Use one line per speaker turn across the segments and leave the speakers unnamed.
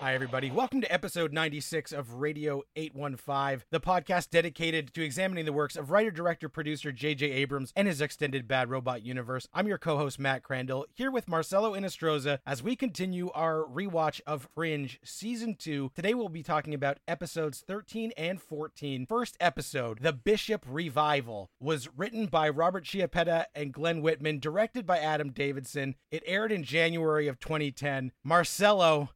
Hi, everybody. Welcome to episode 96 of Radio 815, the podcast dedicated to examining the works of writer, director, producer J.J. Abrams and his extended Bad Robot universe. I'm your co host, Matt Crandall, here with Marcelo Inestroza as we continue our rewatch of Fringe Season 2. Today, we'll be talking about episodes 13 and 14. First episode, The Bishop Revival, was written by Robert Chiappetta and Glen Whitman, directed by Adam Davidson. It aired in January of 2010. Marcelo,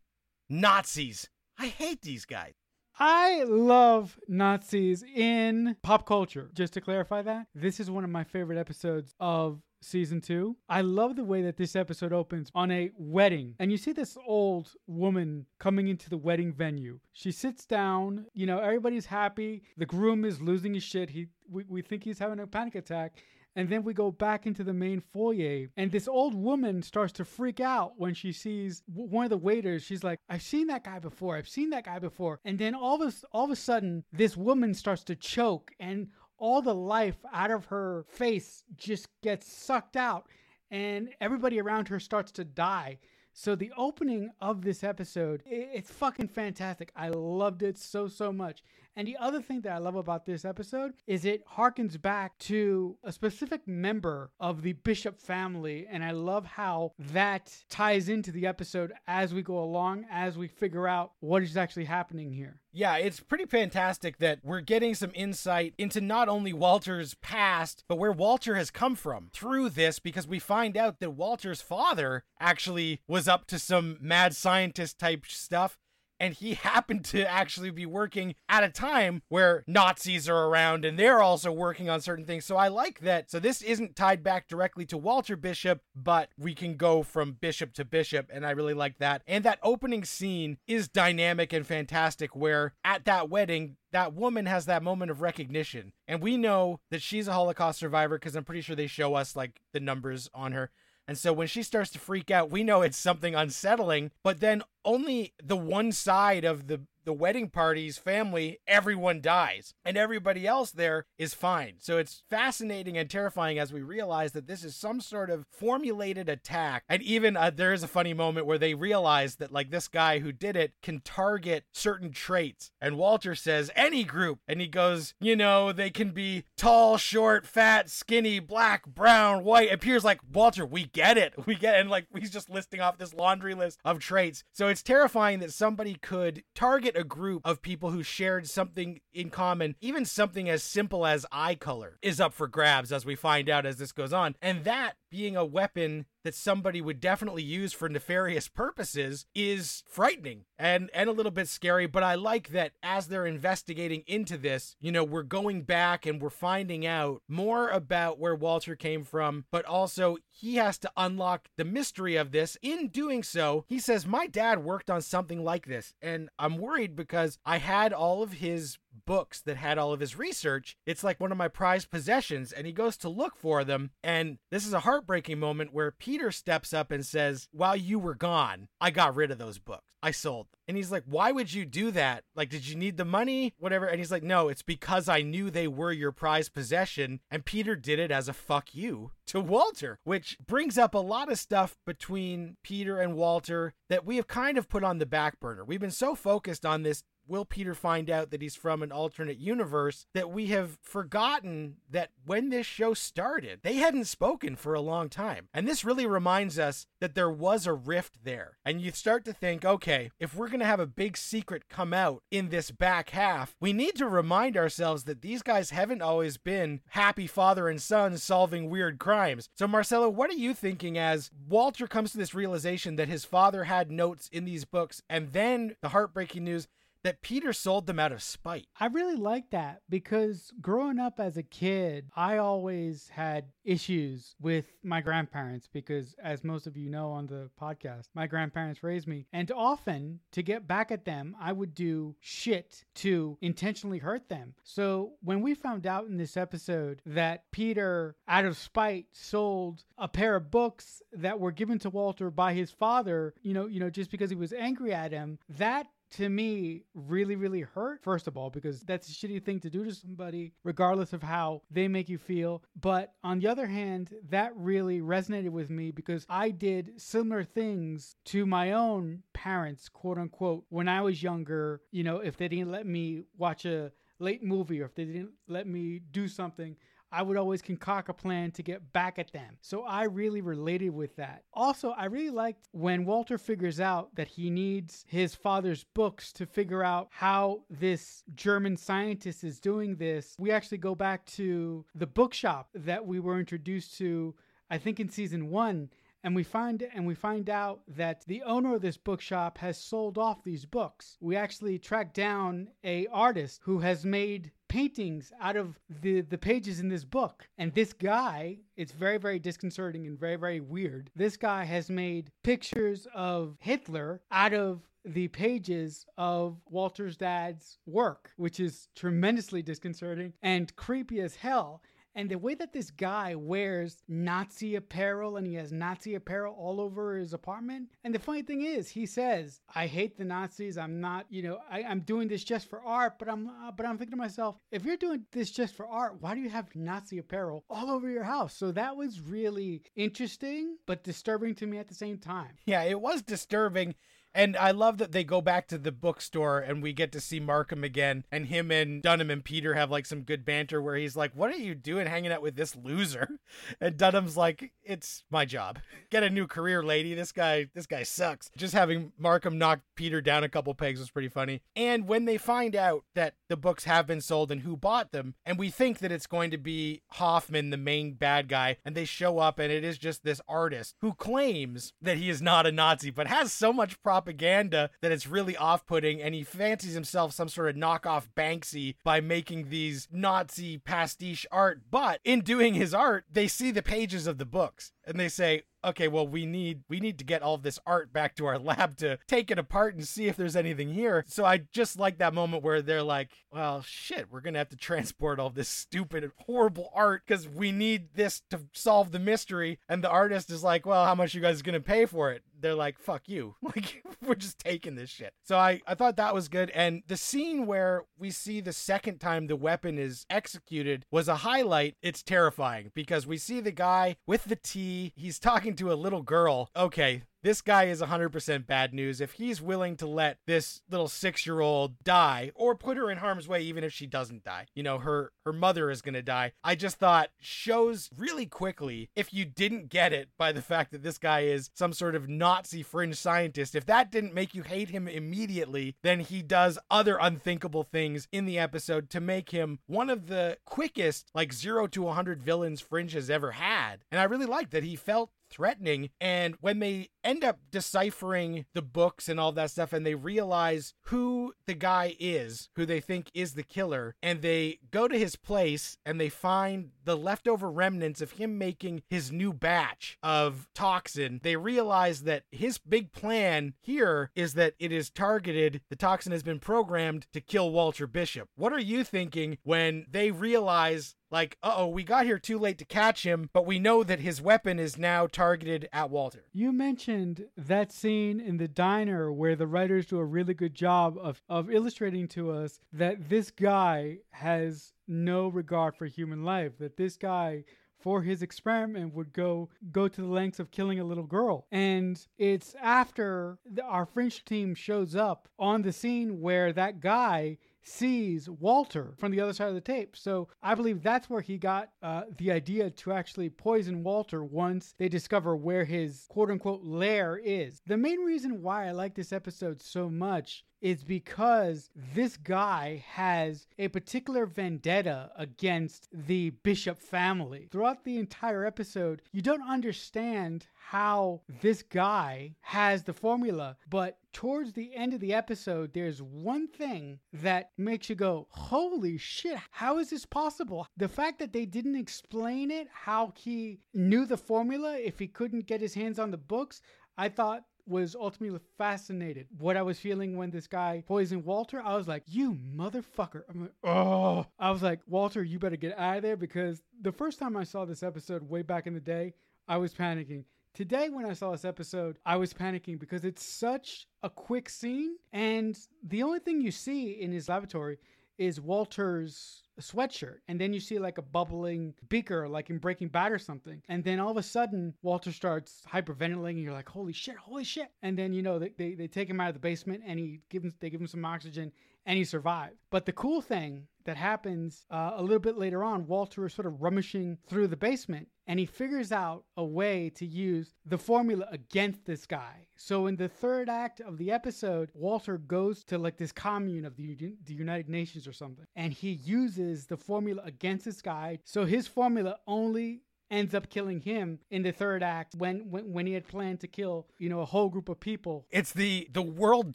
Nazis. I hate these guys.
I love Nazis in pop culture. Just to clarify that, this is one of my favorite episodes of season two. I love the way that this episode opens on a wedding. And you see this old woman coming into the wedding venue. She sits down, you know, everybody's happy. The groom is losing his shit. He we, we think he's having a panic attack. And then we go back into the main foyer, and this old woman starts to freak out when she sees one of the waiters. She's like, "I've seen that guy before. I've seen that guy before." And then all of a, all of a sudden, this woman starts to choke, and all the life out of her face just gets sucked out, and everybody around her starts to die. So the opening of this episode, it's fucking fantastic. I loved it so so much. And the other thing that I love about this episode is it harkens back to a specific member of the Bishop family. And I love how that ties into the episode as we go along, as we figure out what is actually happening here.
Yeah, it's pretty fantastic that we're getting some insight into not only Walter's past, but where Walter has come from through this because we find out that Walter's father actually was up to some mad scientist type stuff. And he happened to actually be working at a time where Nazis are around and they're also working on certain things. So I like that. So this isn't tied back directly to Walter Bishop, but we can go from bishop to bishop. And I really like that. And that opening scene is dynamic and fantastic, where at that wedding, that woman has that moment of recognition. And we know that she's a Holocaust survivor because I'm pretty sure they show us like the numbers on her. And so when she starts to freak out, we know it's something unsettling, but then only the one side of the the wedding party's family, everyone dies, and everybody else there is fine. So it's fascinating and terrifying as we realize that this is some sort of formulated attack. And even uh, there is a funny moment where they realize that, like, this guy who did it can target certain traits. And Walter says, any group. And he goes, you know, they can be tall, short, fat, skinny, black, brown, white. It appears like, Walter, we get it. We get it. And, like, he's just listing off this laundry list of traits. So it's terrifying that somebody could target a group of people who shared something in common, even something as simple as eye color is up for grabs as we find out as this goes on. And that being a weapon that somebody would definitely use for nefarious purposes is frightening and and a little bit scary but i like that as they're investigating into this you know we're going back and we're finding out more about where walter came from but also he has to unlock the mystery of this. In doing so he says my dad worked on something like this and i'm worried because i had all of his books that had all of his research. It's like one of my prized possessions, and he goes to look for them. And this is a heartbreaking moment where Peter steps up and says, While you were gone, I got rid of those books. I sold them. And he's like, Why would you do that? Like, did you need the money? Whatever. And he's like, No, it's because I knew they were your prized possession. And Peter did it as a fuck you to Walter, which brings up a lot of stuff between Peter and Walter that we have kind of put on the back burner. We've been so focused on this will Peter find out that he's from an alternate universe that we have forgotten that when this show started, they hadn't spoken for a long time. And this really reminds us that there was a rift there. And you start to think, okay, if we're going to have a big secret come out in this back half, we need to remind ourselves that these guys haven't always been happy father and son solving weird crimes. So, Marcelo, what are you thinking as Walter comes to this realization that his father had notes in these books and then the heartbreaking news? That Peter sold them out of spite.
I really like that because growing up as a kid, I always had issues with my grandparents because, as most of you know on the podcast, my grandparents raised me. And often, to get back at them, I would do shit to intentionally hurt them. So when we found out in this episode that Peter, out of spite, sold a pair of books that were given to Walter by his father, you know, you know, just because he was angry at him, that to me really, really hurt, first of all, because that's a shitty thing to do to somebody, regardless of how they make you feel. But on the other hand, that really resonated with me because I did similar things to my own parents, quote unquote, when I was younger. You know, if they didn't let me watch a late movie or if they didn't let me do something, I would always concoct a plan to get back at them. So I really related with that. Also, I really liked when Walter figures out that he needs his father's books to figure out how this German scientist is doing this. We actually go back to the bookshop that we were introduced to, I think in season one, and we find and we find out that the owner of this bookshop has sold off these books. We actually track down a artist who has made paintings out of the the pages in this book. And this guy, it's very very disconcerting and very very weird. This guy has made pictures of Hitler out of the pages of Walter's dad's work, which is tremendously disconcerting and creepy as hell. And the way that this guy wears Nazi apparel and he has Nazi apparel all over his apartment. And the funny thing is, he says, "I hate the Nazis. I'm not, you know, I, am doing this just for art." But I'm, uh, but I'm thinking to myself, if you're doing this just for art, why do you have Nazi apparel all over your house? So that was really interesting, but disturbing to me at the same time.
Yeah, it was disturbing. And I love that they go back to the bookstore and we get to see Markham again. And him and Dunham and Peter have like some good banter where he's like, What are you doing hanging out with this loser? And Dunham's like, It's my job. Get a new career, lady. This guy, this guy sucks. Just having Markham knock Peter down a couple pegs was pretty funny. And when they find out that the books have been sold and who bought them, and we think that it's going to be Hoffman, the main bad guy, and they show up and it is just this artist who claims that he is not a Nazi, but has so much propaganda that it's really off putting. And he fancies himself some sort of knockoff Banksy by making these Nazi pastiche art. But in doing his art, they see the pages of the books and they say, okay, well, we need we need to get all this art back to our lab to take it apart and see if there's anything here. So I just like that moment where they're like, well, shit, we're gonna have to transport all this stupid, horrible art because we need this to solve the mystery. And the artist is like, well, how much you guys gonna pay for it? They're like, fuck you. Like, we're just taking this shit. So I, I thought that was good. And the scene where we see the second time the weapon is executed was a highlight. It's terrifying because we see the guy with the T. He's talking to a little girl. Okay, this guy is 100% bad news. If he's willing to let this little six year old die or put her in harm's way, even if she doesn't die, you know, her, her mother is going to die. I just thought shows really quickly if you didn't get it by the fact that this guy is some sort of Nazi fringe scientist, if that didn't make you hate him immediately, then he does other unthinkable things in the episode to make him one of the quickest, like zero to 100 villains Fringe has ever had. And I really liked that he felt threatening. And when they end up deciphering the books and all that stuff, and they realize who the guy is, who they think is the killer, and they go to his place and they find the leftover remnants of him making his new batch of toxin, they realize that his big plan here is that it is targeted, the toxin has been programmed to kill Walter Bishop. What are you thinking when they realize like, uh oh, we got here too late to catch him, but we know that his weapon is now targeted at Walter.
You mentioned that scene in the diner where the writers do a really good job of, of illustrating to us that this guy has no regard for human life, that this guy for his experiment would go go to the lengths of killing a little girl. And it's after the, our Fringe team shows up on the scene where that guy sees Walter from the other side of the tape. So I believe that's where he got uh, the idea to actually poison Walter once they discover where his quote unquote lair is. The main reason why I like this episode so much is because this guy has a particular vendetta against the Bishop family. Throughout the entire episode, you don't understand how this guy has the formula, but towards the end of the episode, there's one thing that makes you go, Holy shit, how is this possible? The fact that they didn't explain it, how he knew the formula if he couldn't get his hands on the books, I thought was ultimately fascinated. What I was feeling when this guy poisoned Walter, I was like, you motherfucker. I'm like, oh. I was like, Walter, you better get out of there because the first time I saw this episode way back in the day, I was panicking Today, when I saw this episode, I was panicking because it's such a quick scene, and the only thing you see in his laboratory is Walter's sweatshirt. And then you see like a bubbling beaker, like in Breaking Bad or something. And then all of a sudden, Walter starts hyperventilating, and you're like, holy shit, holy shit. And then, you know, they, they, they take him out of the basement and he give him, they give him some oxygen and he survived. But the cool thing that happens uh, a little bit later on, Walter is sort of rummaging through the basement and he figures out a way to use the formula against this guy. So in the third act of the episode, Walter goes to like this commune of the, the United Nations or something, and he uses the formula against this guy. So his formula only ends up killing him in the third act when, when when he had planned to kill you know a whole group of people
it's the the world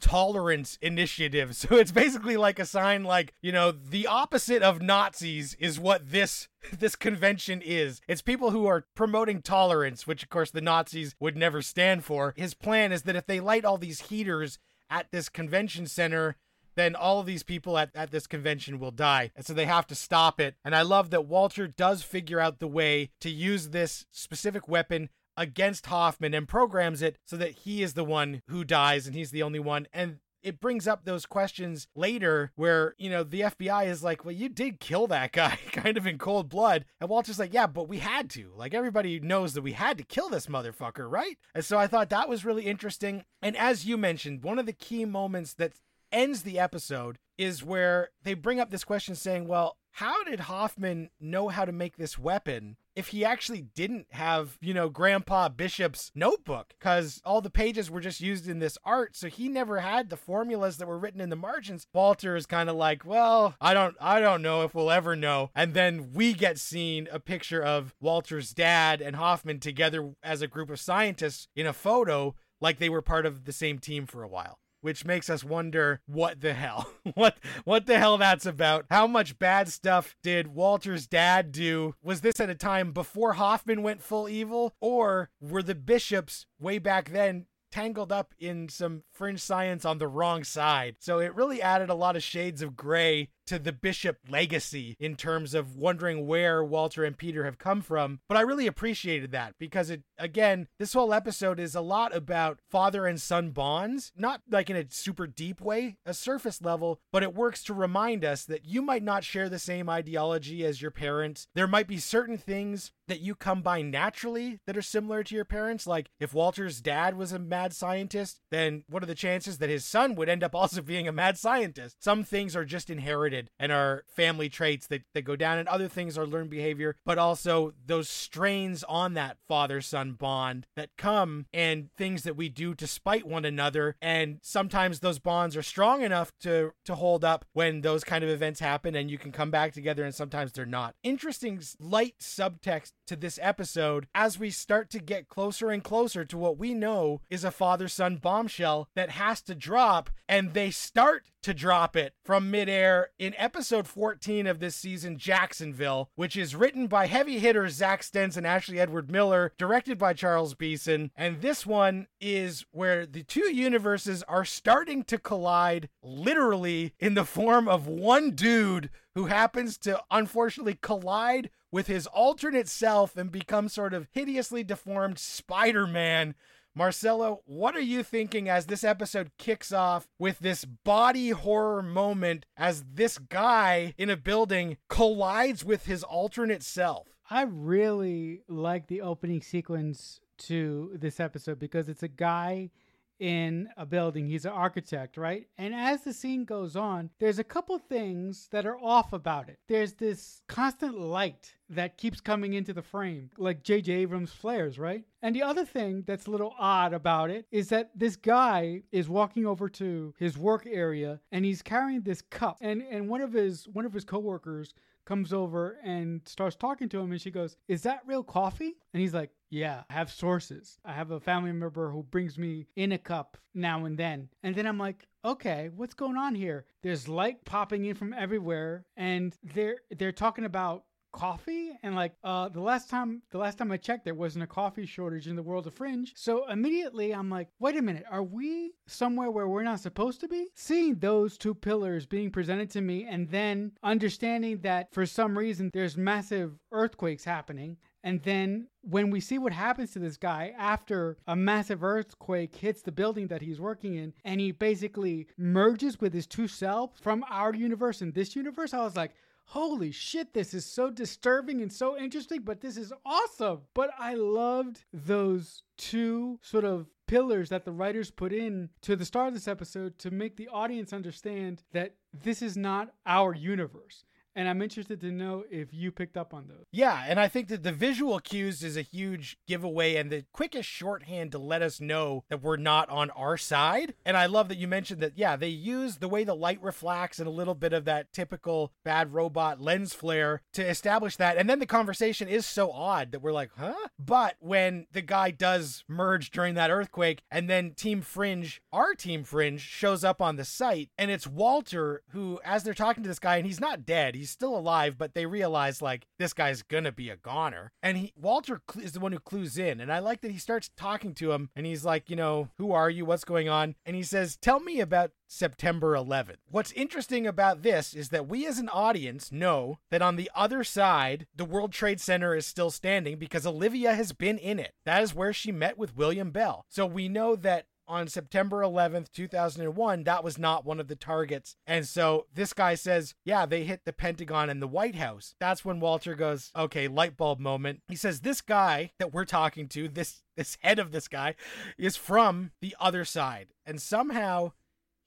tolerance initiative so it's basically like a sign like you know the opposite of nazis is what this this convention is. It's people who are promoting tolerance, which of course the Nazis would never stand for. His plan is that if they light all these heaters at this convention center, then all of these people at, at this convention will die. And so they have to stop it. And I love that Walter does figure out the way to use this specific weapon against Hoffman and programs it so that he is the one who dies and he's the only one. And it brings up those questions later where, you know, the FBI is like, well, you did kill that guy kind of in cold blood. And Walter's like, yeah, but we had to. Like, everybody knows that we had to kill this motherfucker, right? And so I thought that was really interesting. And as you mentioned, one of the key moments that ends the episode is where they bring up this question saying, well, how did Hoffman know how to make this weapon if he actually didn't have, you know, Grandpa Bishop's notebook? Because all the pages were just used in this art, so he never had the formulas that were written in the margins. Walter is kind of like, well, I don't, I don't know if we'll ever know. And then we get seen a picture of Walter's dad and Hoffman together as a group of scientists in a photo, like they were part of the same team for a while which makes us wonder what the hell? What what the hell that's about? How much bad stuff did walter's dad do? Was this at a time before hoffman went full evil? Or were the bishops way back then tangled up in some fringe science on the wrong side so it really added a lot of shades of gray to the Bishop legacy in terms of wondering where Walter and Peter have come from. But I really appreciated that because it, again, this whole episode is a lot about father and son bonds, not like in a super deep way, a surface level, but it works to remind us that you might not share the same ideology as your parents. There might be certain things that you come by naturally that are similar to your parents. Like if Walter's dad was a mad scientist, then what are the chances that his son would end up also being a mad scientist? Some things are just inherited and are family traits that, that go down, and other things are learned behavior, but also those strains on that father son bond that come and things that we do to spite one another. And sometimes those bonds are strong enough to, to hold up when those kind of events happen and you can come back together, and sometimes they're not. Interesting light subtext to this episode as we start to get closer and closer to what we know is a father son bombshell that has to drop, and they start to drop it from midair in episode 14 of this season, Jacksonville, which is written by heavy hitters Zack Stentz and Ashley Edward Miller, directed by Charles Beeson. And this one is where the two universes are starting to collide, literally in the form of one dude who happens to unfortunately collide with his alternate self and become sort of hideously deformed Spider Man. Marcelo, what are you thinking as this episode kicks off with this body horror moment as this guy in a building collides with his alternate self?
I really like the opening sequence to this episode because it's a guy in a building. He's an architect, right? And as the scene goes on, there's a couple things that are off about it. There's this constant light that keeps coming into the frame, like J.J. Abrams' flares, right? And the other thing that's a little odd about it is that this guy is walking over to his work area and he's carrying this cup. And and one of his one of his coworkers comes over and starts talking to him and she goes, Is that real coffee? And he's like, Yeah, I have sources. I have a family member who brings me in a cup now and then. And then I'm like, okay, what's going on here? There's light popping in from everywhere, and they're they're talking about coffee and like uh the last time the last time i checked there wasn't a coffee shortage in the world of fringe. So immediately i'm like wait a minute are we somewhere where we're not supposed to be? Seeing those two pillars being presented to me and then understanding that for some reason there's massive earthquakes happening and then when we see what happens to this guy after a massive earthquake hits the building that he's working in, and he basically merges with his two selves from our universe and this universe, I was like, holy shit, this is so disturbing and so interesting, but this is awesome. But I loved those two sort of pillars that the writers put in to the start of this episode to make the audience understand that this is not our universe. And I'm interested to know if you picked up on those.
Yeah, and I think that the visual cues is a huge giveaway and the quickest shorthand to let us know that we're not on our side. And I love that you mentioned that, yeah, they use the way the light reflects and a little bit of that typical bad robot lens flare to establish that. And then the conversation is so odd that we're like, huh? But when the guy does merge during that earthquake and then Team Fringe, our Team Fringe, shows up on the site and it's Walter who, as they're talking to this guy, and he's not dead, he's still alive, but they realize like this guy's gonna be a goner. And he Walter is the one who clues in, and I like that he starts talking to him, and he's like, you know, who are you? What's going on? And he says, tell me about September 11th. What's interesting about this is that we as an audience know that on the other side, the World Trade Center is still standing because Olivia has been in it. That is where she met with William Bell. So we know that on September 11th, 2001, that was not one of the targets. And so this guy says, Yeah, they hit the Pentagon and the White House. That's when Walter goes, Okay, light bulb moment. He says, This guy that we're talking to, this, this head of this guy, is from the other side. And somehow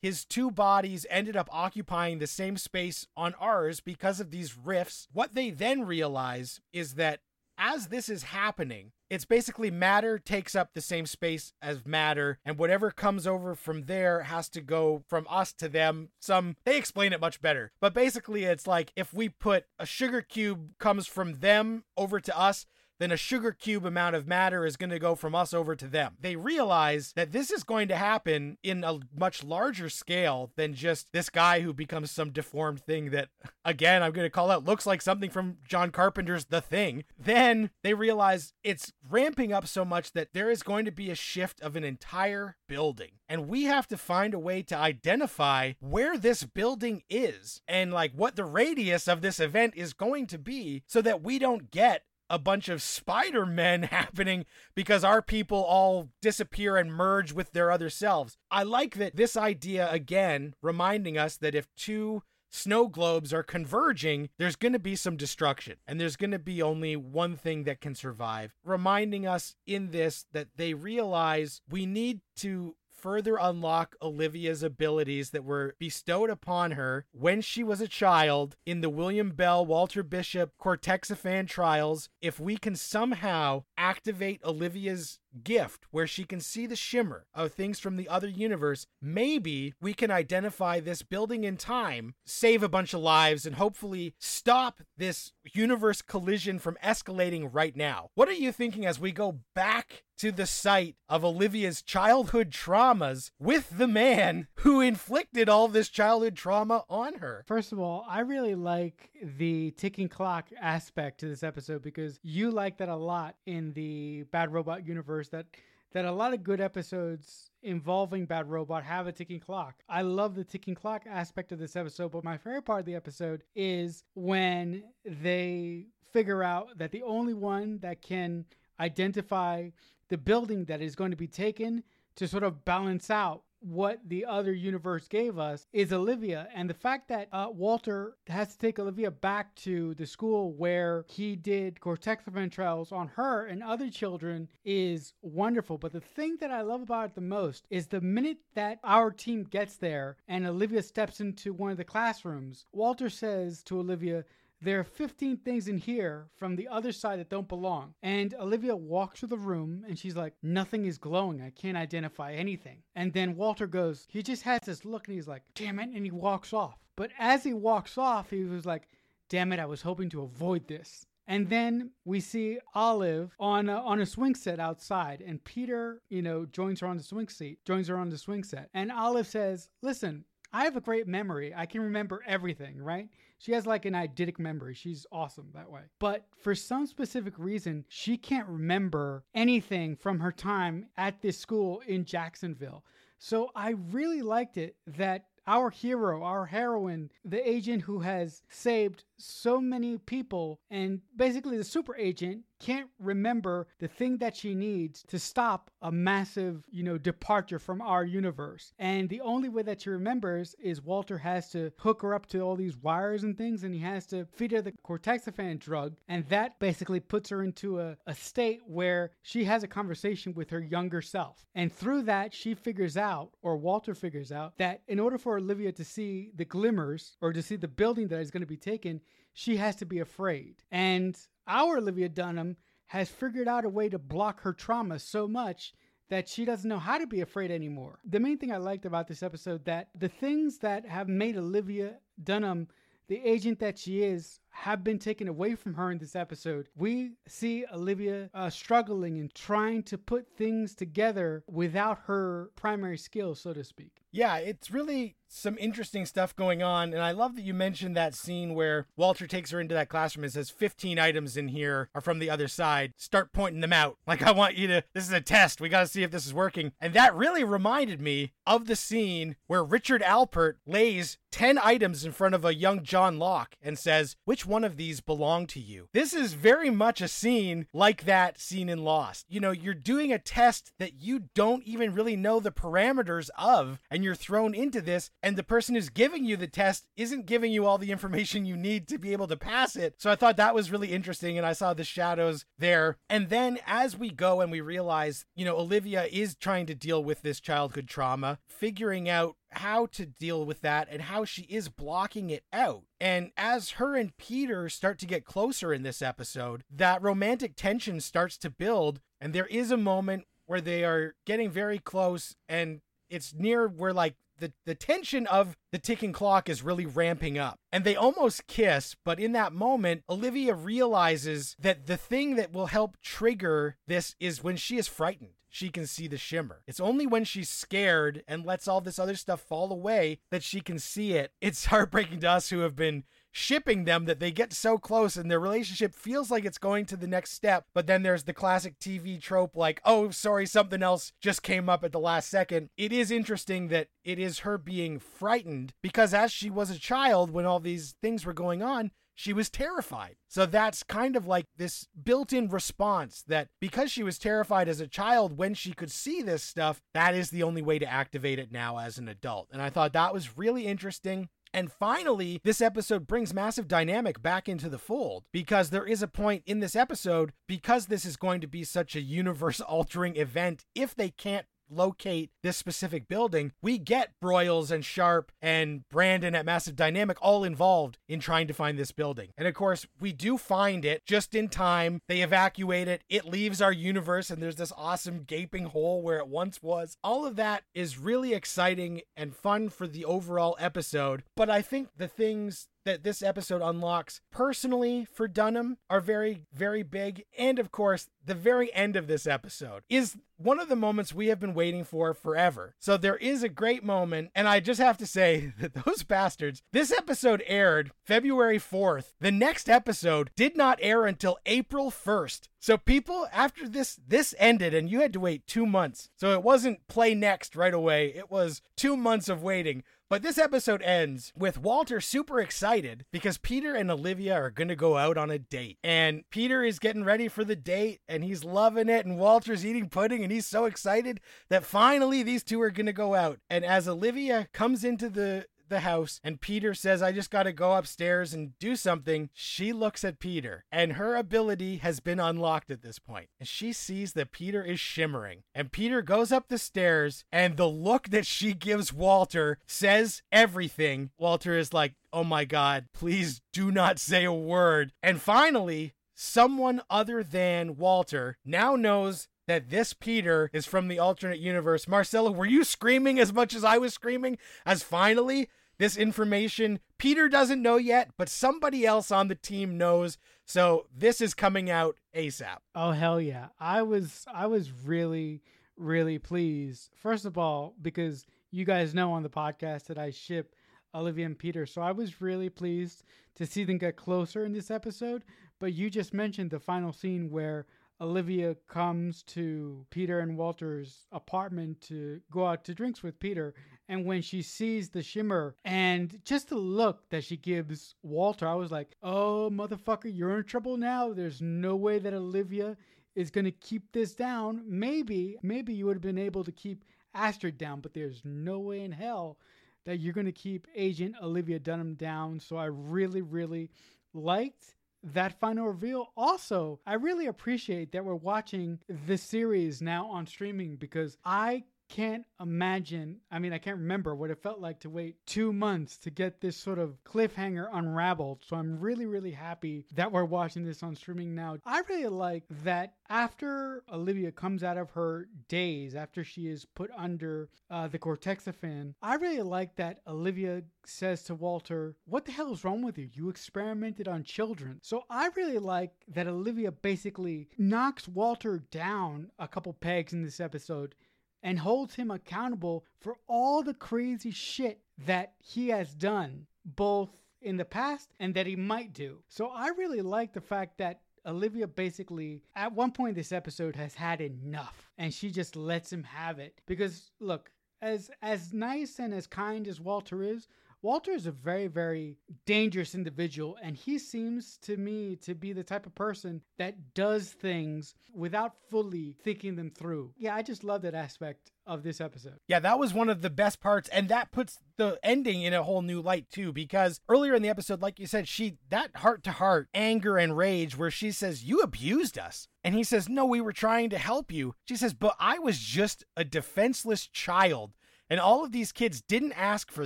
his two bodies ended up occupying the same space on ours because of these rifts. What they then realize is that as this is happening, it's basically matter takes up the same space as matter, and whatever comes over from there has to go from us to them. Some they explain it much better, but basically, it's like if we put a sugar cube comes from them over to us, then a sugar cube amount of matter is going to go from us over to them. They realize that this is going to happen in a much larger scale than just this guy who becomes some deformed thing that, again, I'm going to call out looks like something from John Carpenter's The Thing. Then they realize it's ramping up so much that there is going to be a shift of an entire building. And we have to find a way to identify where this building is and like what the radius of this event is going to be so that we don't get a bunch of Spider Men happening because our people all disappear and merge with their other selves. I like that this idea again reminding us that if two snow globes are converging, there's going to be some destruction and there's going to be only one thing that can survive. Reminding us in this that they realize we need to further unlock Olivia's abilities that were bestowed upon her when she was a child in the William Bell Walter Bishop Cortexiphan trials. If we can somehow activate Olivia's gift where she can see the shimmer of things from the other universe, maybe we can identify this building in time, save a bunch of lives, and hopefully stop this universe collision from escalating right now. What are you thinking as we go back to the site of Olivia's childhood traumas with the man who inflicted all this childhood trauma on her?
First of all, I really like the ticking clock aspect to this episode because you like that a lot in the Bad Robot universe that that a lot of good episodes involving Bad Robot have a ticking clock. I love the ticking clock aspect of this episode, but my favorite part of the episode is when they figure out that the only one that can identify the building that is going to be taken to sort of balance out what the other universe gave us is Olivia. And the fact that uh, Walter has to take Olivia back to the school where he did cortexiphan trials on her and other children is wonderful. But the thing that I love about it the most is the minute that our team gets there and Olivia steps into one of the classrooms, Walter says to Olivia, there are 15 things in here from the other side that don't belong. And Olivia walks through the room and she's like, Nothing is glowing. I can't identify anything. And then Walter goes, He just has this look and he's like, Damn it. And he walks off. But as he walks off, he was like, Damn it. I was hoping to avoid this. And then we see Olive on a, on a swing set outside, and Peter, you know, joins her on the swing seat, joins her on the swing set. And Olive says, "Listen, I have a great memory. I can remember everything, right? She has like an eidetic memory. She's awesome that way. But for some specific reason, she can't remember anything from her time at this school in Jacksonville. So I really liked it that our hero, our heroine, the agent who has saved so many people, and basically the super agent can't remember the thing that she needs to stop a massive, you know, departure from our universe. And the only way that she remembers is Walter has to hook her up to all these wires and things, and he has to feed her the cortexiphan drug. And that basically puts her into a, a state where she has a conversation with her younger self. And through that, she figures out, or Walter figures out, that in order for Olivia to see the glimmers or to see the building that is going to be taken, she has to be afraid. And our Olivia Dunham has figured out a way to block her trauma so much that she doesn't know how to be afraid anymore. The main thing I liked about this episode that the things that have made Olivia Dunham the agent that she is have been taken away from her in this episode. We see Olivia uh, struggling and trying to put things together without her primary skill, so to speak.
Yeah, it's really some interesting stuff going on. And I love that you mentioned that scene where Walter takes her into that classroom and says, 15 items in here are from the other side. Start pointing them out. Like, I want you to, this is a test. We got to see if this is working. And that really reminded me of the scene where Richard Alpert lays 10 items in front of a young John Locke and says, Which one of these belong to you? This is very much a scene like that scene in Lost. You know, you're doing a test that you don't even really know the parameters of, and you're thrown into this, and the person who's giving you the test isn't giving you all the information you need to be able to pass it. So I thought that was really interesting, and I saw the shadows there. And then as we go and we realize, you know, Olivia is trying to deal with this childhood trauma, figuring out how to deal with that and how she is blocking it out. And as her and Peter start to get closer in this episode, that romantic tension starts to build. And there is a moment where they are getting very close and it's near where like the, the tension of the ticking clock is really ramping up. And they almost kiss, but in that moment, Olivia realizes that the thing that will help trigger this is when she is frightened she can see the shimmer. It's only when she's scared and lets all this other stuff fall away that she can see it. It's heartbreaking to us who have been shipping them that they get so close and their relationship feels like it's going to the next step. But then there's the classic TV trope like, oh, sorry, something else just came up at the last second. It is interesting that it is her being frightened because as she was a child when all these things were going on, she was terrified. So that's kind of like this built in response that because she was terrified as a child when she could see this stuff, that is the only way to activate it now as an adult. And I thought that was really interesting. And finally, this episode brings massive dynamic back into the fold because there is a point in this episode, because this is going to be such a universe altering event, if they can't locate this specific building, we get Broyles and Sharp and Brandon at Massive Dynamic all involved in trying to find this building. And of course, we do find it just in time. They evacuate it. It leaves our universe, and there's this awesome gaping hole where it once was. All of that is really exciting and fun for the overall episode. But I think the things that this episode unlocks personally for Dunham are very, very big. And of course, the very end of this episode is one of the moments we have been waiting for forever. So there is a great moment. And I just have to say that those bastards, this episode aired February 4th. The next episode did not air until April 1st. So people, after this, this ended and you had to wait two months. So it wasn't play next right away. It was two months of waiting. But this episode ends with Walter super excited because Peter and Olivia are going to go out on a date. And Peter is getting ready for the date and he's loving it. And Walter's eating pudding and he's so excited that finally these two are going to go out. And as Olivia comes into the the house and Peter says, I just got to go upstairs and do something, she looks at Peter and her ability has been unlocked at this point. And she sees that Peter is shimmering. And Peter goes up the stairs and the look that she gives Walter says everything. Walter is like, Oh my God, please do not say a word. And finally, someone other than Walter now knows that this Peter is from the alternate universe. Marcelo, were you screaming as much as I was screaming as finally this information Peter doesn't know yet, but somebody else on the team knows. So this is coming out ASAP.
Oh hell yeah. I was I was really really pleased. First of all, because you guys know on the podcast that I ship Olivia and Peter. So I was really pleased to see them get closer in this episode. But you just mentioned the final scene where Olivia comes to Peter and Walter's apartment to go out to drinks with Peter. And when she sees the shimmer and just the look that she gives Walter, I was like, oh, motherfucker, you're in trouble now. There's no way that Olivia is going to keep this down. Maybe, maybe you would have been able to keep Astrid down, but there's no way in hell that you're going to keep Agent Olivia Dunham down. So I really, really liked that final reveal. Also, I really appreciate that we're watching this series now on streaming because I can't imagine, I mean, I can't remember what it felt like to wait two months to get this sort of cliffhanger unraveled. So I'm really, really happy that we're watching this on streaming now. I really like that after Olivia comes out of her daze, after she is put under uh, the Cortexiphan, I really like that Olivia says to Walter, What the hell is wrong with you? You experimented on children. So I really like that Olivia basically knocks Walter down a couple pegs in this episode and holds him accountable for all the crazy shit that he has done, both in the past and that he might do. So I really like the fact that Olivia basically, at one point this episode, has had enough and she just lets him have it. Because, look, as as nice and as kind as Walter is, Walter is a very, very dangerous individual, and he seems to me to be the type of person that does things without fully thinking them through. Yeah, I just love that aspect of this episode.
Yeah, that was one of the best parts, and that puts the ending in a whole new light too. Because earlier in the episode, like you said, she that heart to heart anger and rage where she says, You abused us. And he says, No, we were trying to help you. She says, But I was just a defenseless child and all of these kids didn't ask for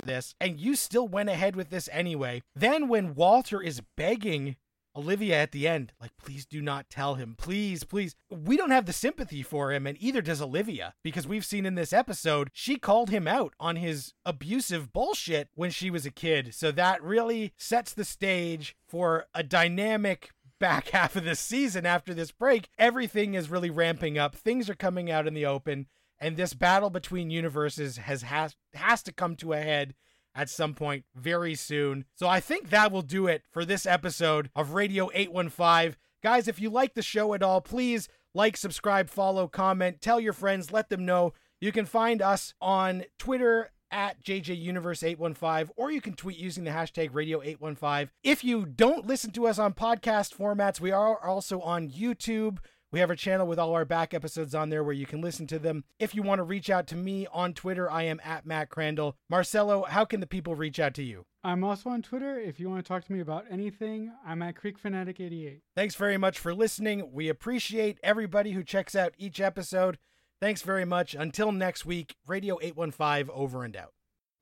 this, and you still went ahead with this anyway. Then, when Walter is begging Olivia at the end, like, please do not tell him. Please, please. We don't have the sympathy for him, and either does Olivia, because we've seen in this episode, she called him out on his abusive bullshit when she was a kid. So that really sets the stage for a dynamic back half of this season after this break. Everything is really ramping up, things are coming out in the open and this battle between universes has has has to come to a head at some point very soon. So I think that will do it for this episode of Radio 815. Guys, if you like the show at all, please like, subscribe, follow, comment, tell your friends, let them know. You can find us on Twitter at JJUniverse815, or you can tweet using the hashtag Radio815. If you don't listen to us on podcast formats, we are also on YouTube. We have a channel with all our back episodes on there where you can listen to them. If you want to reach out to me on Twitter, I am at Matt Crandall. Marcelo, how can the people reach out to you?
I'm also on Twitter. If you want to talk to me about anything, I'm at Creek Fanatic 88.
Thanks very much for listening. We appreciate everybody who checks out each episode. Thanks very much. Until next week, Radio 815 over and out.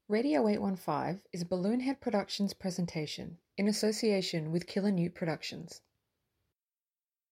Radio 815 is a Balloonhead Productions presentation in association with Killer Newt Productions.